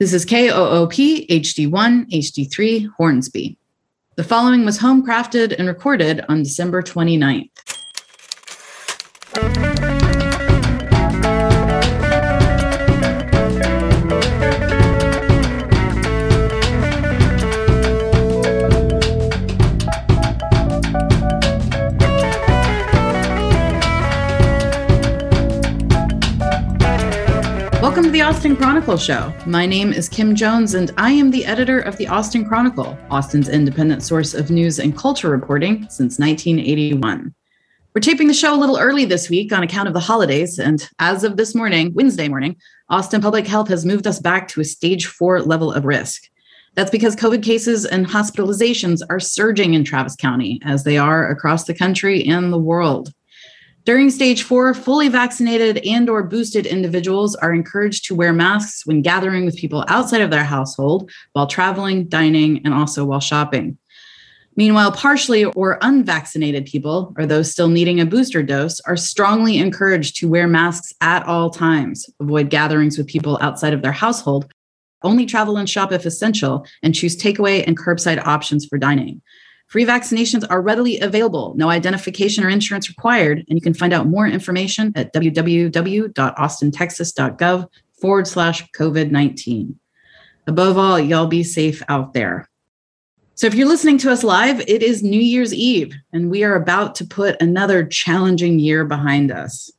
This is KOOP HD1 HD3 Hornsby. The following was home crafted and recorded on December 29th. Austin Chronicle Show. My name is Kim Jones, and I am the editor of the Austin Chronicle, Austin's independent source of news and culture reporting since 1981. We're taping the show a little early this week on account of the holidays, and as of this morning, Wednesday morning, Austin Public Health has moved us back to a stage four level of risk. That's because COVID cases and hospitalizations are surging in Travis County, as they are across the country and the world. During stage four, fully vaccinated and or boosted individuals are encouraged to wear masks when gathering with people outside of their household, while traveling, dining, and also while shopping. Meanwhile, partially or unvaccinated people, or those still needing a booster dose, are strongly encouraged to wear masks at all times, avoid gatherings with people outside of their household, only travel and shop if essential, and choose takeaway and curbside options for dining. Free vaccinations are readily available, no identification or insurance required, and you can find out more information at www.austintexas.gov forward slash COVID 19. Above all, y'all be safe out there. So, if you're listening to us live, it is New Year's Eve, and we are about to put another challenging year behind us.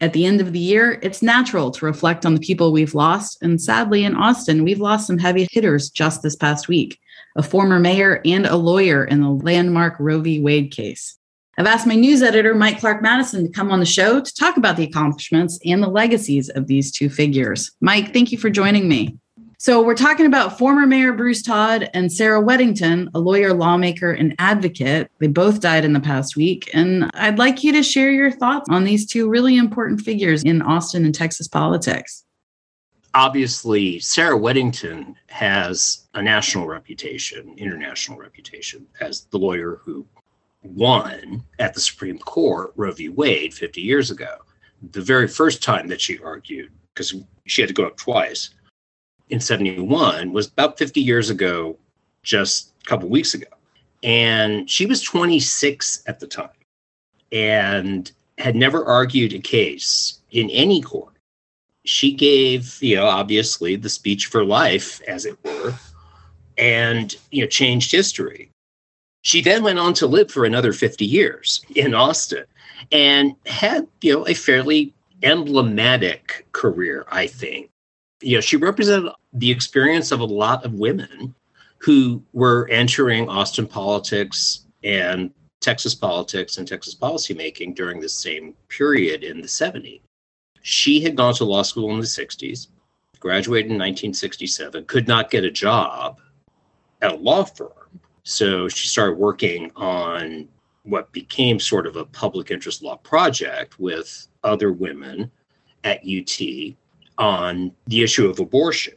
At the end of the year, it's natural to reflect on the people we've lost. And sadly, in Austin, we've lost some heavy hitters just this past week a former mayor, and a lawyer in the landmark Roe v. Wade case. I've asked my news editor, Mike Clark Madison, to come on the show to talk about the accomplishments and the legacies of these two figures. Mike, thank you for joining me. So, we're talking about former Mayor Bruce Todd and Sarah Weddington, a lawyer, lawmaker, and advocate. They both died in the past week. And I'd like you to share your thoughts on these two really important figures in Austin and Texas politics obviously Sarah Weddington has a national reputation, international reputation, as the lawyer who won at the Supreme Court Roe v. Wade 50 years ago. The very first time that she argued, because she had to go up twice in 71, was about 50 years ago, just a couple weeks ago. And she was 26 at the time and had never argued a case in any court she gave, you know, obviously the speech for life, as it were, and, you know, changed history. She then went on to live for another 50 years in Austin and had, you know, a fairly emblematic career, I think. You know, she represented the experience of a lot of women who were entering Austin politics and Texas politics and Texas policymaking during the same period in the 70s. She had gone to law school in the 60s, graduated in 1967, could not get a job at a law firm. So she started working on what became sort of a public interest law project with other women at UT on the issue of abortion.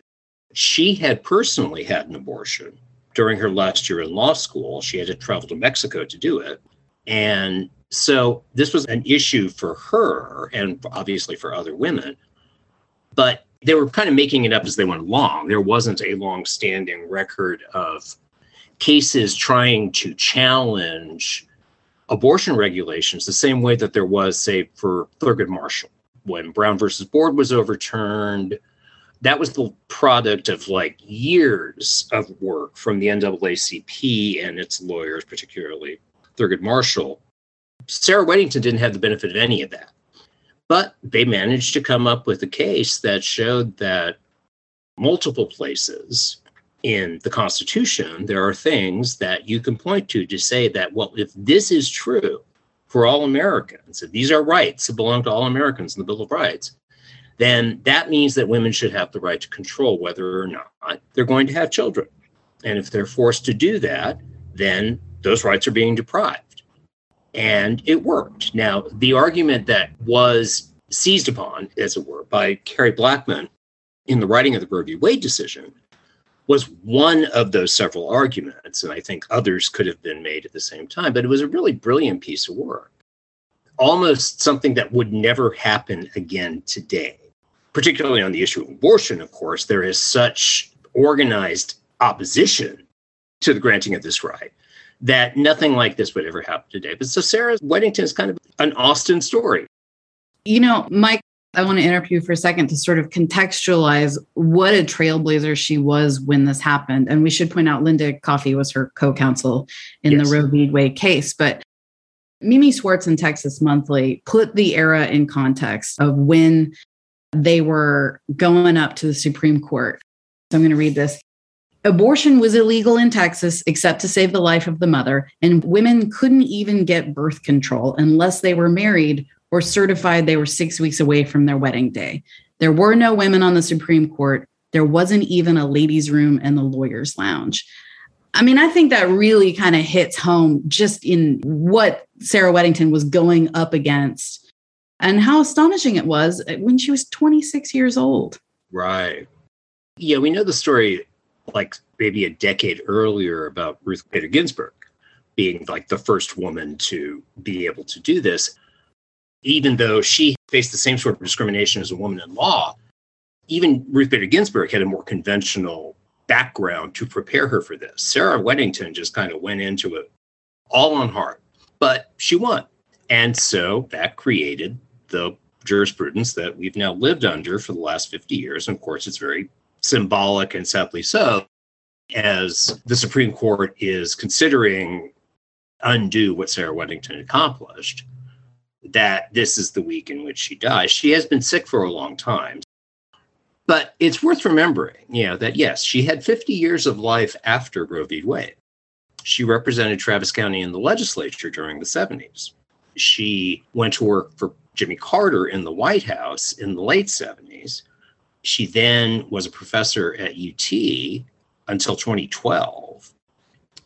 She had personally had an abortion during her last year in law school. She had to travel to Mexico to do it. And so this was an issue for her and obviously for other women. But they were kind of making it up as they went along. There wasn't a long standing record of cases trying to challenge abortion regulations the same way that there was, say, for Thurgood Marshall. When Brown versus Board was overturned, that was the product of like years of work from the NAACP and its lawyers, particularly Thurgood Marshall, Sarah Weddington didn't have the benefit of any of that. But they managed to come up with a case that showed that multiple places in the Constitution, there are things that you can point to to say that, well, if this is true for all Americans, if these are rights that belong to all Americans in the Bill of Rights, then that means that women should have the right to control whether or not they're going to have children. And if they're forced to do that, then those rights are being deprived and it worked. Now, the argument that was seized upon, as it were, by Harry Blackmun in the writing of the Roe v. Wade decision was one of those several arguments, and I think others could have been made at the same time, but it was a really brilliant piece of work. Almost something that would never happen again today, particularly on the issue of abortion, of course, there is such organized opposition to the granting of this right that nothing like this would ever happen today. But so Sarah Weddington is kind of an Austin story. You know, Mike, I want to interrupt you for a second to sort of contextualize what a trailblazer she was when this happened. And we should point out Linda Coffee was her co counsel in yes. the Roe v. Wade case. But Mimi Swartz in Texas Monthly put the era in context of when they were going up to the Supreme Court. So I'm going to read this. Abortion was illegal in Texas except to save the life of the mother, and women couldn't even get birth control unless they were married or certified they were six weeks away from their wedding day. There were no women on the Supreme Court. There wasn't even a ladies' room and the lawyer's lounge. I mean, I think that really kind of hits home just in what Sarah Weddington was going up against and how astonishing it was when she was 26 years old. Right. Yeah, we know the story like maybe a decade earlier about Ruth Bader Ginsburg being like the first woman to be able to do this. Even though she faced the same sort of discrimination as a woman in law, even Ruth Bader Ginsburg had a more conventional background to prepare her for this. Sarah Weddington just kind of went into it all on heart, but she won. And so that created the jurisprudence that we've now lived under for the last 50 years. And of course, it's very symbolic and sadly so, as the Supreme Court is considering undo what Sarah Weddington accomplished, that this is the week in which she dies. She has been sick for a long time. But it's worth remembering, you know, that yes, she had 50 years of life after Roe v. Wade. She represented Travis County in the legislature during the 70s. She went to work for Jimmy Carter in the White House in the late 70s. She then was a professor at UT until 2012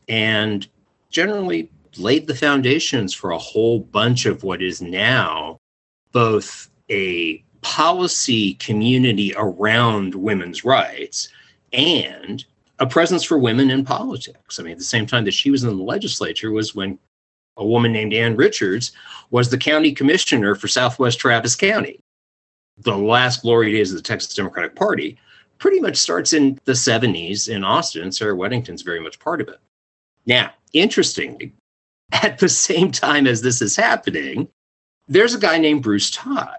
and generally laid the foundations for a whole bunch of what is now both a policy community around women's rights and a presence for women in politics. I mean, at the same time that she was in the legislature was when a woman named Ann Richards was the county commissioner for Southwest Travis County the last glory days of the Texas Democratic Party pretty much starts in the 70s in Austin. Sarah Weddington's very much part of it. Now, interestingly, at the same time as this is happening, there's a guy named Bruce Todd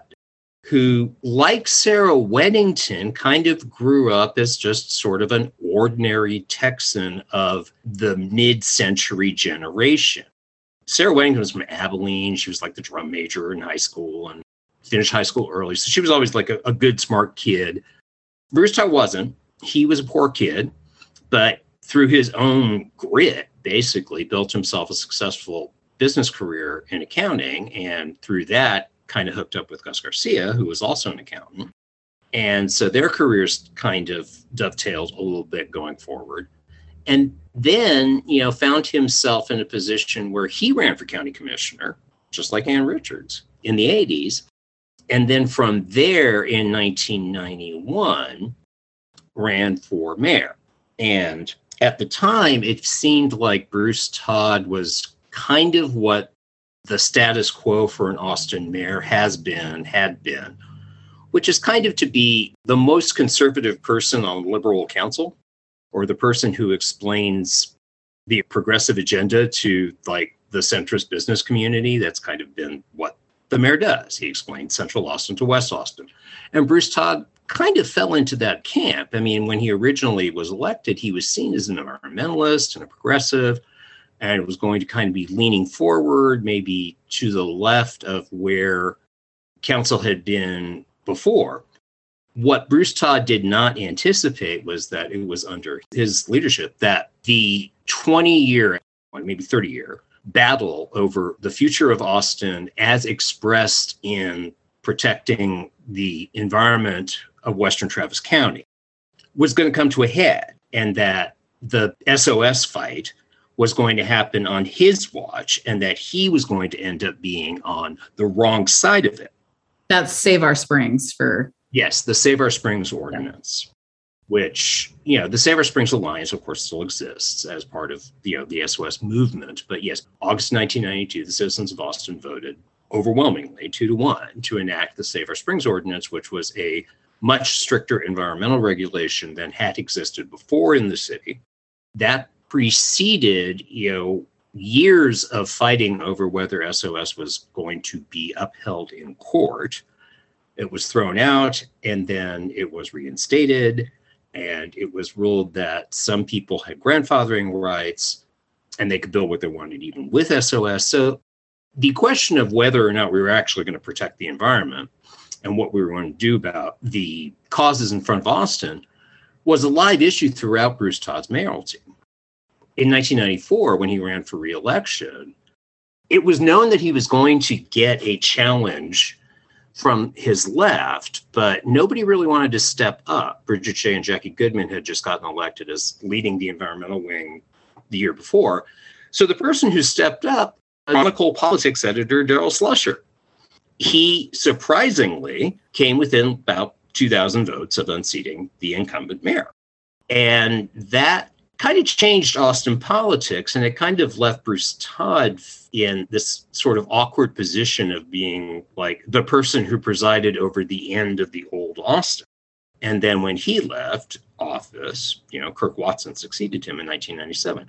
who, like Sarah Weddington, kind of grew up as just sort of an ordinary Texan of the mid century generation. Sarah Weddington was from Abilene. She was like the drum major in high school and finished high school early. So she was always like a, a good, smart kid. Bruce Todd wasn't. He was a poor kid, but through his own grit, basically built himself a successful business career in accounting. And through that, kind of hooked up with Gus Garcia, who was also an accountant. And so their careers kind of dovetailed a little bit going forward. And then, you know, found himself in a position where he ran for county commissioner, just like Ann Richards in the 80s. And then from there in 1991, ran for mayor. And at the time, it seemed like Bruce Todd was kind of what the status quo for an Austin mayor has been, had been, which is kind of to be the most conservative person on liberal council or the person who explains the progressive agenda to like the centrist business community. That's kind of been what the mayor does. He explained Central Austin to West Austin. And Bruce Todd kind of fell into that camp. I mean, when he originally was elected, he was seen as an environmentalist and a progressive, and was going to kind of be leaning forward, maybe to the left of where council had been before. What Bruce Todd did not anticipate was that it was under his leadership that the 20 year, maybe 30 year battle over the future of Austin as expressed in protecting the environment of Western Travis County was going to come to a head, and that the SOS fight was going to happen on his watch, and that he was going to end up being on the wrong side of it. That's Save Our Springs for. Yes, the Save Our Springs ordinance which you know the Save Our Springs Alliance, of course, still exists as part of you know the SOS movement. But yes, August 1992, the citizens of Austin voted overwhelmingly two to one to enact the Save Our Springs ordinance, which was a much stricter environmental regulation than had existed before in the city. That preceded, you know, years of fighting over whether SOS was going to be upheld in court. It was thrown out and then it was reinstated. And it was ruled that some people had grandfathering rights and they could build what they wanted, even with SOS. So the question of whether or not we were actually going to protect the environment and what we were going to do about the causes in front of Austin was a live issue throughout Bruce Todd's mayoralty. In 1994, when he ran for reelection, it was known that he was going to get a challenge from his left, but nobody really wanted to step up. Brigid Shea and Jackie Goodman had just gotten elected as leading the environmental wing the year before. So the person who stepped up, Chronicle politics editor Daryl Slusher, he surprisingly came within about 2,000 votes of unseating the incumbent mayor. And that kind of changed Austin politics and it kind of left Bruce Todd in this sort of awkward position of being like the person who presided over the end of the old Austin. And then when he left office, you know, Kirk Watson succeeded him in 1997.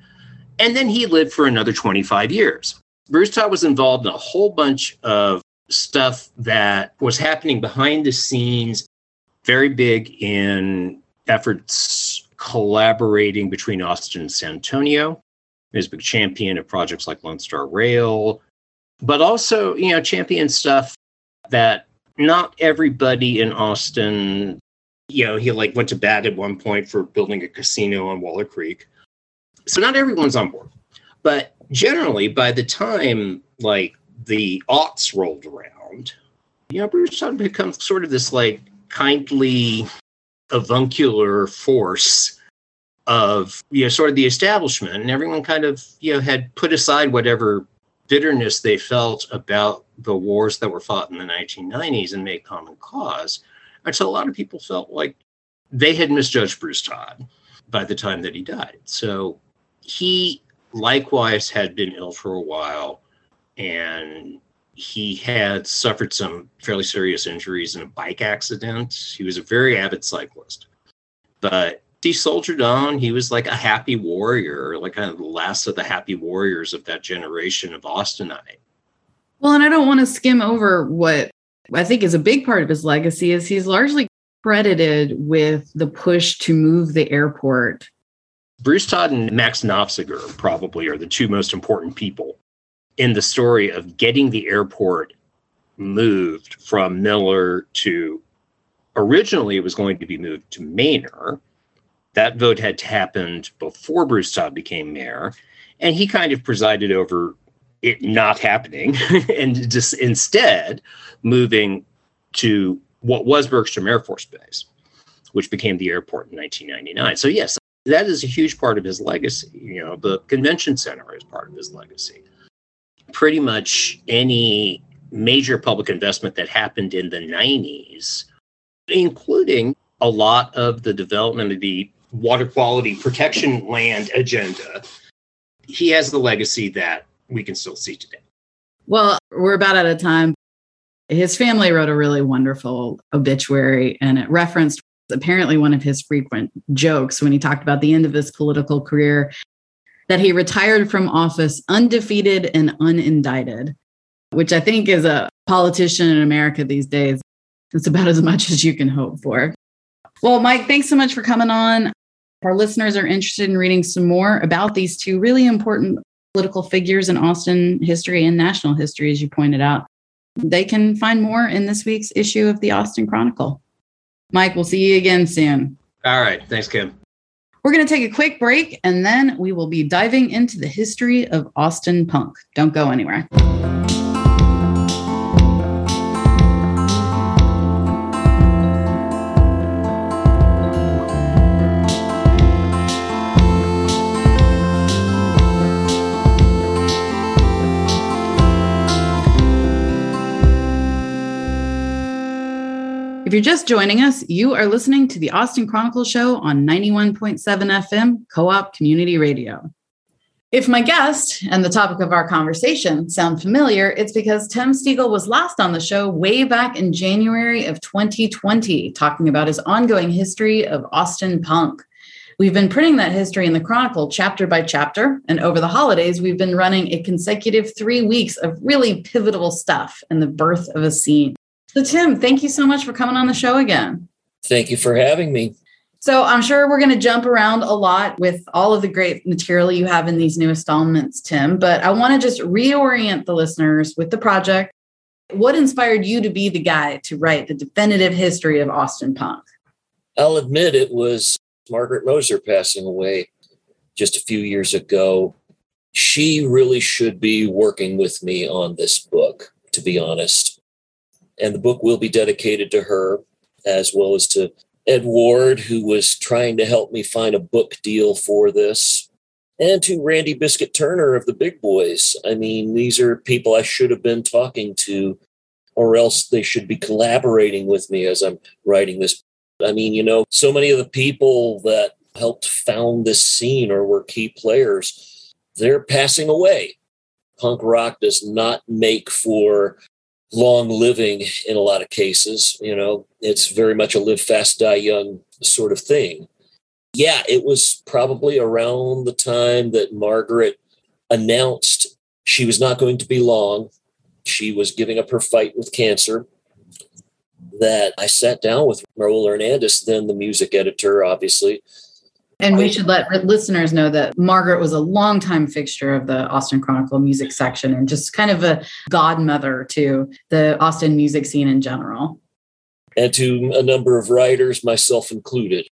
And then he lived for another 25 years. Bruce Todd was involved in a whole bunch of stuff that was happening behind the scenes, very big in efforts collaborating between Austin and San Antonio. He a big champion of projects like Lone Star Rail, but also, you know, champion stuff that not everybody in Austin, you know, he like went to bat at one point for building a casino on Waller Creek. So not everyone's on board. But generally, by the time like the aughts rolled around, you know, Bruce Todd becomes sort of this like kindly avuncular force of you know sort of the establishment and everyone kind of you know had put aside whatever bitterness they felt about the wars that were fought in the 1990s and made common cause. And so a lot of people felt like they had misjudged bruce todd by the time that he died. So he likewise had been ill for a while and he had suffered some fairly serious injuries in a bike accident. He was a very avid cyclist, but he soldiered on. He was like a happy warrior, like kind of the last of the happy warriors of that generation of Austinite. Well, and I don't want to skim over what I think is a big part of his legacy is he's largely credited with the push to move the airport. Bruce Todd and Max Nofziger probably are the two most important people in the story of getting the airport moved from Miller to originally it was going to be moved to Manor. That vote had happened before Bruce Todd became mayor, and he kind of presided over it not happening and just instead moving to what was Bergstrom Air Force Base, which became the airport in 1999. So, yes, that is a huge part of his legacy. You know, the convention center is part of his legacy pretty much any major public investment that happened in the 90s, including a lot of the development of the water quality protection land agenda. He has the legacy that we can still see today. Well, we're about out of time. His family wrote a really wonderful obituary, and it referenced apparently one of his frequent jokes when he talked about the end of his political career that he retired from office undefeated and unindicted, which I think is a politician in America these days. It's about as much as you can hope for. Well, Mike, thanks so much for coming on. our listeners are interested in reading some more about these two really important political figures in Austin history and national history, as you pointed out, they can find more in this week's issue of the Austin Chronicle. Mike, we'll see you again soon. All right. Thanks, Kim. We're going to take a quick break and then we will be diving into the history of Austin punk. Don't go anywhere. You're just joining us, you are listening to the Austin Chronicle Show on 91.7 FM Co op Community Radio. If my guest and the topic of our conversation sound familiar, it's because Tim Stegall was last on the show way back in January of 2020, talking about his ongoing history of Austin punk. We've been printing that history in the Chronicle chapter by chapter, and over the holidays, we've been running a consecutive three weeks of really pivotal stuff in the birth of a scene. So, Tim, thank you so much for coming on the show again. Thank you for having me. So I'm sure we're going to jump around a lot with all of the great material you have in these new installments, Tim. But I want to just reorient the listeners with the project. What inspired you to be the guy to write the definitive history of Austin punk? I'll admit it was Margaret Moser passing away just a few years ago. She really should be working with me on this book, to be honest. And the book will be dedicated to her as well as to Ed Ward, who was trying to help me find a book deal for this, and to Randy Biscuit Turner of the Big Boys. I mean, these are people I should have been talking to, or else they should be collaborating with me as I'm writing this. I mean, you know, so many of the people that helped found this scene or were key players, they're passing away. Punk rock does not make for long living in a lot of cases. You know, it's very much a live fast, die young sort of thing. Yeah, it was probably around the time that Margaret announced she was not going to be long. She was giving up her fight with cancer. That I sat down with Raul Hernandez, then the music editor, obviously, and we should let listeners know that Margaret was a longtime fixture of the Austin Chronicle music section and just kind of a godmother to the Austin music scene in general. And to a number of writers, myself included.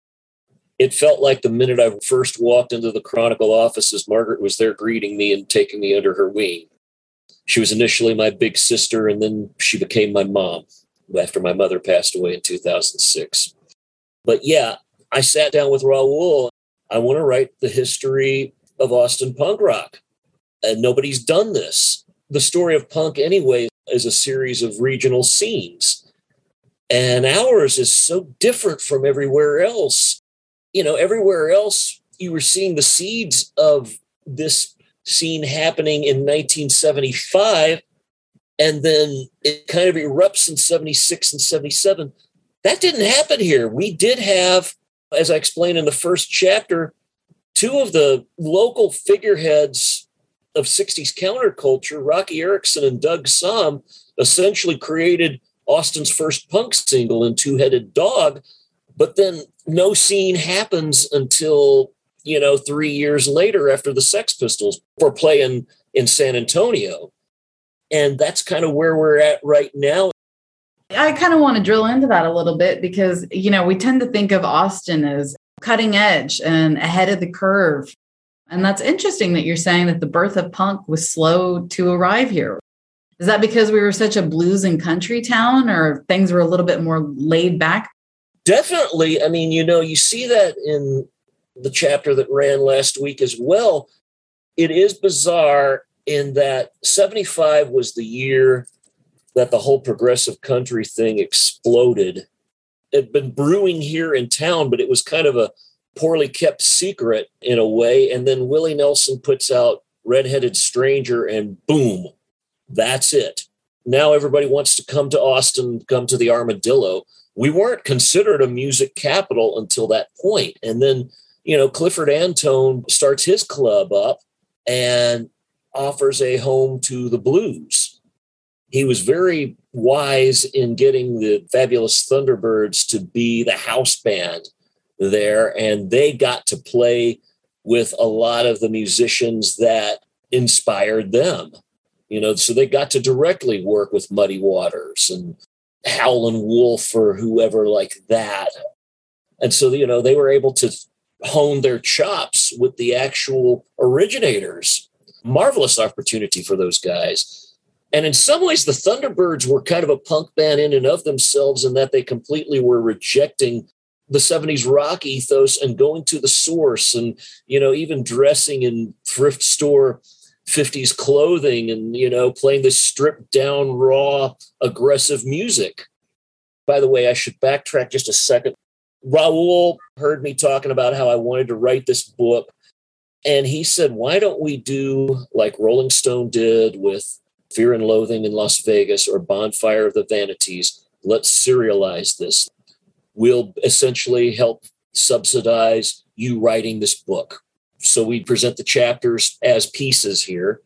It felt like the minute I first walked into the Chronicle offices, Margaret was there greeting me and taking me under her wing. She was initially my big sister, and then she became my mom after my mother passed away in 2006. But yeah, I sat down with Raul I want to write the history of Austin punk rock. And nobody's done this. The story of punk, anyway, is a series of regional scenes. And ours is so different from everywhere else. You know, everywhere else, you were seeing the seeds of this scene happening in 1975. And then it kind of erupts in 76 and 77. That didn't happen here. We did have as I explained in the first chapter, two of the local figureheads of 60s counterculture, Roky Erickson and Doug Sahm, essentially created Austin's first punk single in Two Headed Dog. But then no scene happens until, you know, three years later after the Sex Pistols were playing in San Antonio. And that's kind of where we're at right now I kind of want to drill into that a little bit because, you know, we tend to think of Austin as cutting edge and ahead of the curve. And that's interesting that you're saying that the birth of punk was slow to arrive here. Is that because we were such a blues and country town or things were a little bit more laid back? Definitely. I mean, you know, you see that in the chapter that ran last week as well. It is bizarre in that 75 was the year that the whole progressive country thing exploded. It had been brewing here in town, but it was kind of a poorly kept secret in a way. And then Willie Nelson puts out Redheaded Stranger, and boom, that's it. Now everybody wants to come to Austin, come to the Armadillo. We weren't considered a music capital until that point. And then, you know, Clifford Antone starts his club up and offers a home to the blues he was very wise in getting the fabulous Thunderbirds to be the house band there, and they got to play with a lot of the musicians that inspired them. You know, so they got to directly work with Muddy Waters and Howlin' Wolf or whoever like that. And so, you know, they were able to hone their chops with the actual originators. Marvelous opportunity for those guys and in some ways, the Thunderbirds were kind of a punk band in and of themselves, in that they completely were rejecting the 70s rock ethos and going to the source and, you know, even dressing in thrift store 50s clothing and, you know, playing this stripped down, raw, aggressive music. By the way, I should backtrack just a second. Raul heard me talking about how I wanted to write this book And he said, why don't we do like Rolling Stone did with Fear and Loathing in Las Vegas or Bonfire of the Vanities? Let's serialize this. We'll essentially help subsidize you writing this book. So we present the chapters as pieces here.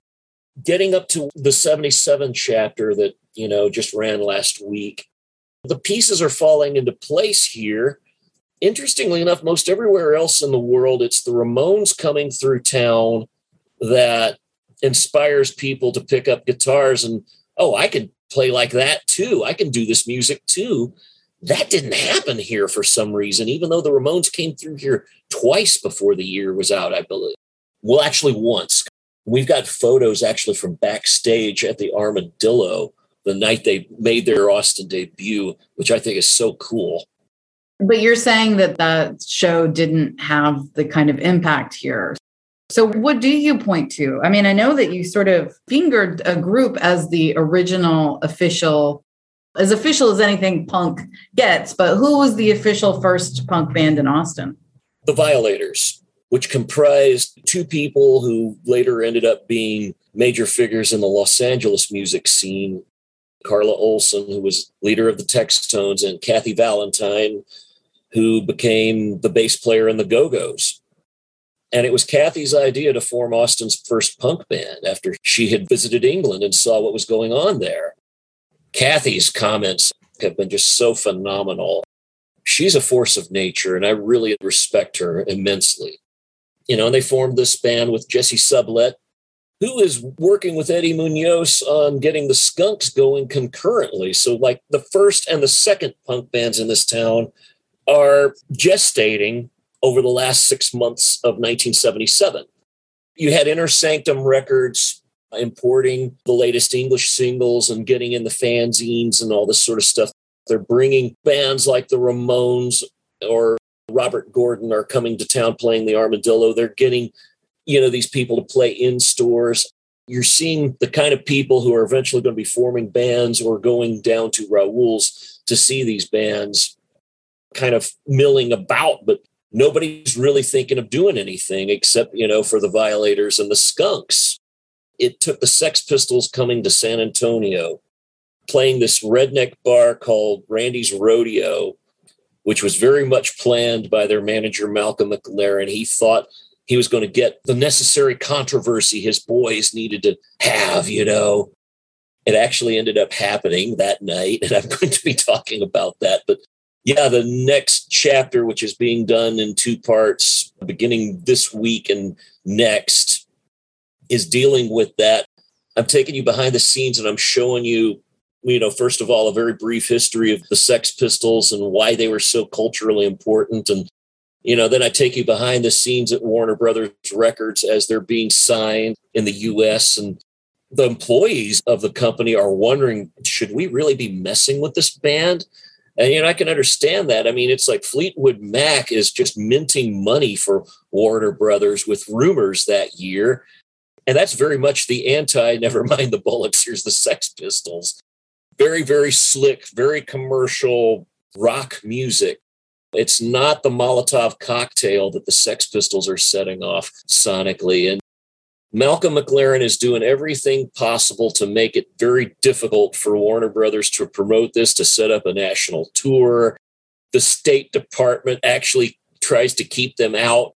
Getting up to the 77 chapter that, you know, just ran last week, the pieces are falling into place here. Interestingly enough, most everywhere else in the world, it's the Ramones coming through town that inspires people to pick up guitars and, oh, I could play like that too. I can do this music too. That didn't happen here for some reason, even though the Ramones came through here twice before the year was out, I believe. Well, actually, once. We've got photos actually from backstage at the Armadillo the night they made their Austin debut, which I think is so cool. But you're saying that that show didn't have the kind of impact here. So, what do you point to? I mean, I know that you sort of fingered a group as the original official, as official as anything punk gets, but who was the official first punk band in Austin? The Violators, which comprised two people who later ended up being major figures in the Los Angeles music scene Carla Olson, who was leader of the Textones, and Kathy Valentine, who became the bass player in the Go Go's. And it was Kathy's idea to form Austin's first punk band after she had visited England and saw what was going on there. Kathy's comments have been just so phenomenal. She's a force of nature, and I really respect her immensely. You know, and they formed this band with Jesse Sublette, who is working with Eddie Munoz on getting the Skunks going concurrently. So, like the first and the second punk bands in this town are gestating over the last six months of 1977. You had Inner Sanctum Records importing the latest English singles and getting in the fanzines and all this sort of stuff. They're bringing bands like the Ramones or Robert Gordon are coming to town playing the Armadillo. They're getting you know these people to play in stores you're seeing the kind of people who are eventually going to be forming bands or going down to Raul's to see these bands kind of milling about, but nobody's really thinking of doing anything except, you know, for the violators and the skunks. It took the Sex Pistols coming to San Antonio, playing this redneck bar called Randy's Rodeo, which was very much planned by their manager, Malcolm McLaren. He thought he was going to get the necessary controversy his boys needed to have, you know. It actually ended up happening that night, and I'm going to be talking about that. But yeah, the next chapter, which is being done in two parts, beginning this week and next, is dealing with that. I'm taking you behind the scenes and I'm showing you, you know, first of all, a very brief history of the Sex Pistols and why they were so culturally important. And you know then i take you behind the scenes at warner brothers records as they're being signed in the us and the employees of the company are wondering should we really be messing with this band and you know i can understand that. I mean it's like fleetwood mac is just minting money for warner brothers with rumors that year. And that's very much the anti never mind the bullets here's the sex pistols. Very very slick very commercial rock music. It's not the Molotov cocktail that the Sex Pistols are setting off sonically. And Malcolm McLaren is doing everything possible to make it very difficult for Warner Brothers to promote this, to set up a national tour. The State Department actually tries to keep them out.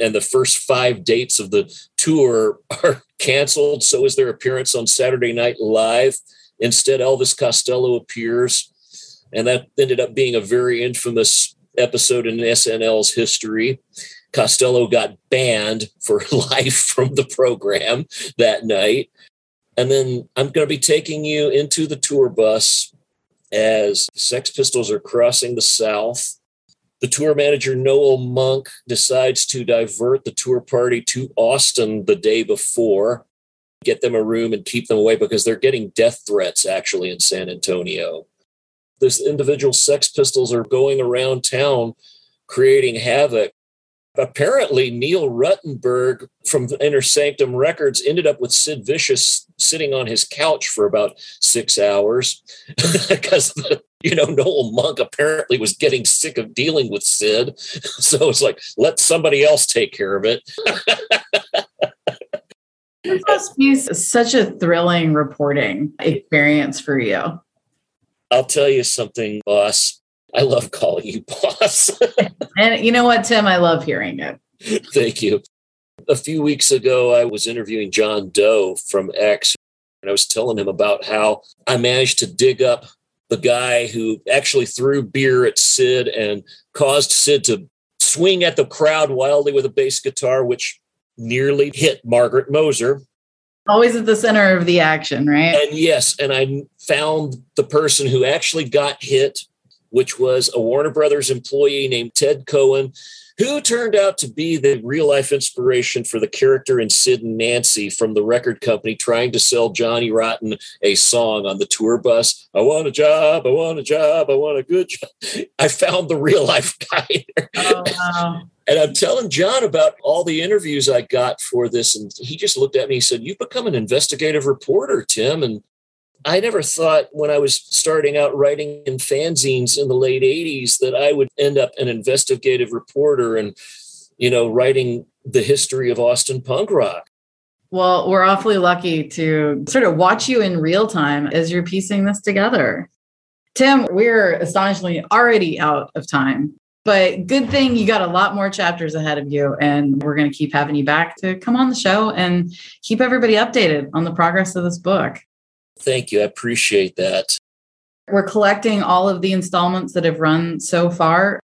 And the first five dates of the tour are canceled. So is their appearance on Saturday Night Live. Instead, Elvis Costello appears. And that ended up being a very infamous episode in SNL's history. Costello got banned for life from the program that night. And then I'm going to be taking you into the tour bus as Sex Pistols are crossing the South. The tour manager, Noel Monk, decides to divert the tour party to Austin the day before, get them a room and keep them away because they're getting death threats actually in San Antonio this individual Sex Pistols are going around town creating havoc. Apparently, Neil Ruttenberg from Inner Sanctum Records ended up with Sid Vicious sitting on his couch for about six hours because you know Noel Monk apparently was getting sick of dealing with Sid, so it's like let somebody else take care of it. This must be such a thrilling reporting experience for you. I'll tell you something, boss. I love calling you boss. and you know what, Tim? I love hearing it. Thank you. A few weeks ago, I was interviewing John Doe from X, and I was telling him about how I managed to dig up the guy who actually threw beer at Sid and caused Sid to swing at the crowd wildly with a bass guitar, which nearly hit Margaret Moser. Always at the center of the action, right? And yes, and I found the person who actually got hit, which was a Warner Brothers employee named Ted Cohen, who turned out to be the real life inspiration for the character in Sid and Nancy from the record company trying to sell Johnny Rotten a song on the tour bus. I want a job, I want a job, I want a good job. I found the real life guy. Oh, wow. And I'm telling John about all the interviews I got for this. And he just looked at me and said, You've become an investigative reporter, Tim. And I never thought when I was starting out writing in fanzines in the late 80s that I would end up an investigative reporter and, you know, writing the history of Austin punk rock. Well, we're awfully lucky to sort of watch you in real time as you're piecing this together. Tim, we're astonishingly already out of time, but good thing you got a lot more chapters ahead of you. And we're going to keep having you back to come on the show and keep everybody updated on the progress of this book. Thank you. I appreciate that. We're collecting all of the installments that have run so far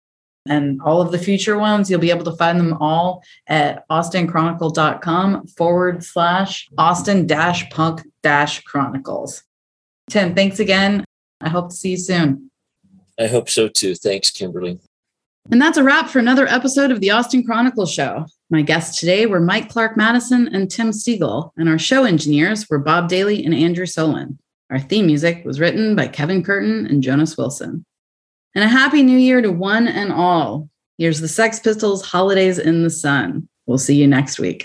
and all of the future ones. You'll be able to find them all at austinchronicle.com forward slash Austin dash punk dash chronicles. Tim, thanks again. I hope to see you soon. I hope so too. Thanks, Kimberly. And that's a wrap for another episode of the Austin Chronicle Show. My guests today were Mike Clark Madison and Tim Stegall, and our show engineers were Bob Daly and Andrew Solon. Our theme music was written by Kevin Curtin and Jonas Wilson. And a happy new year to one and all. Here's the Sex Pistols Holidays in the Sun. We'll see you next week.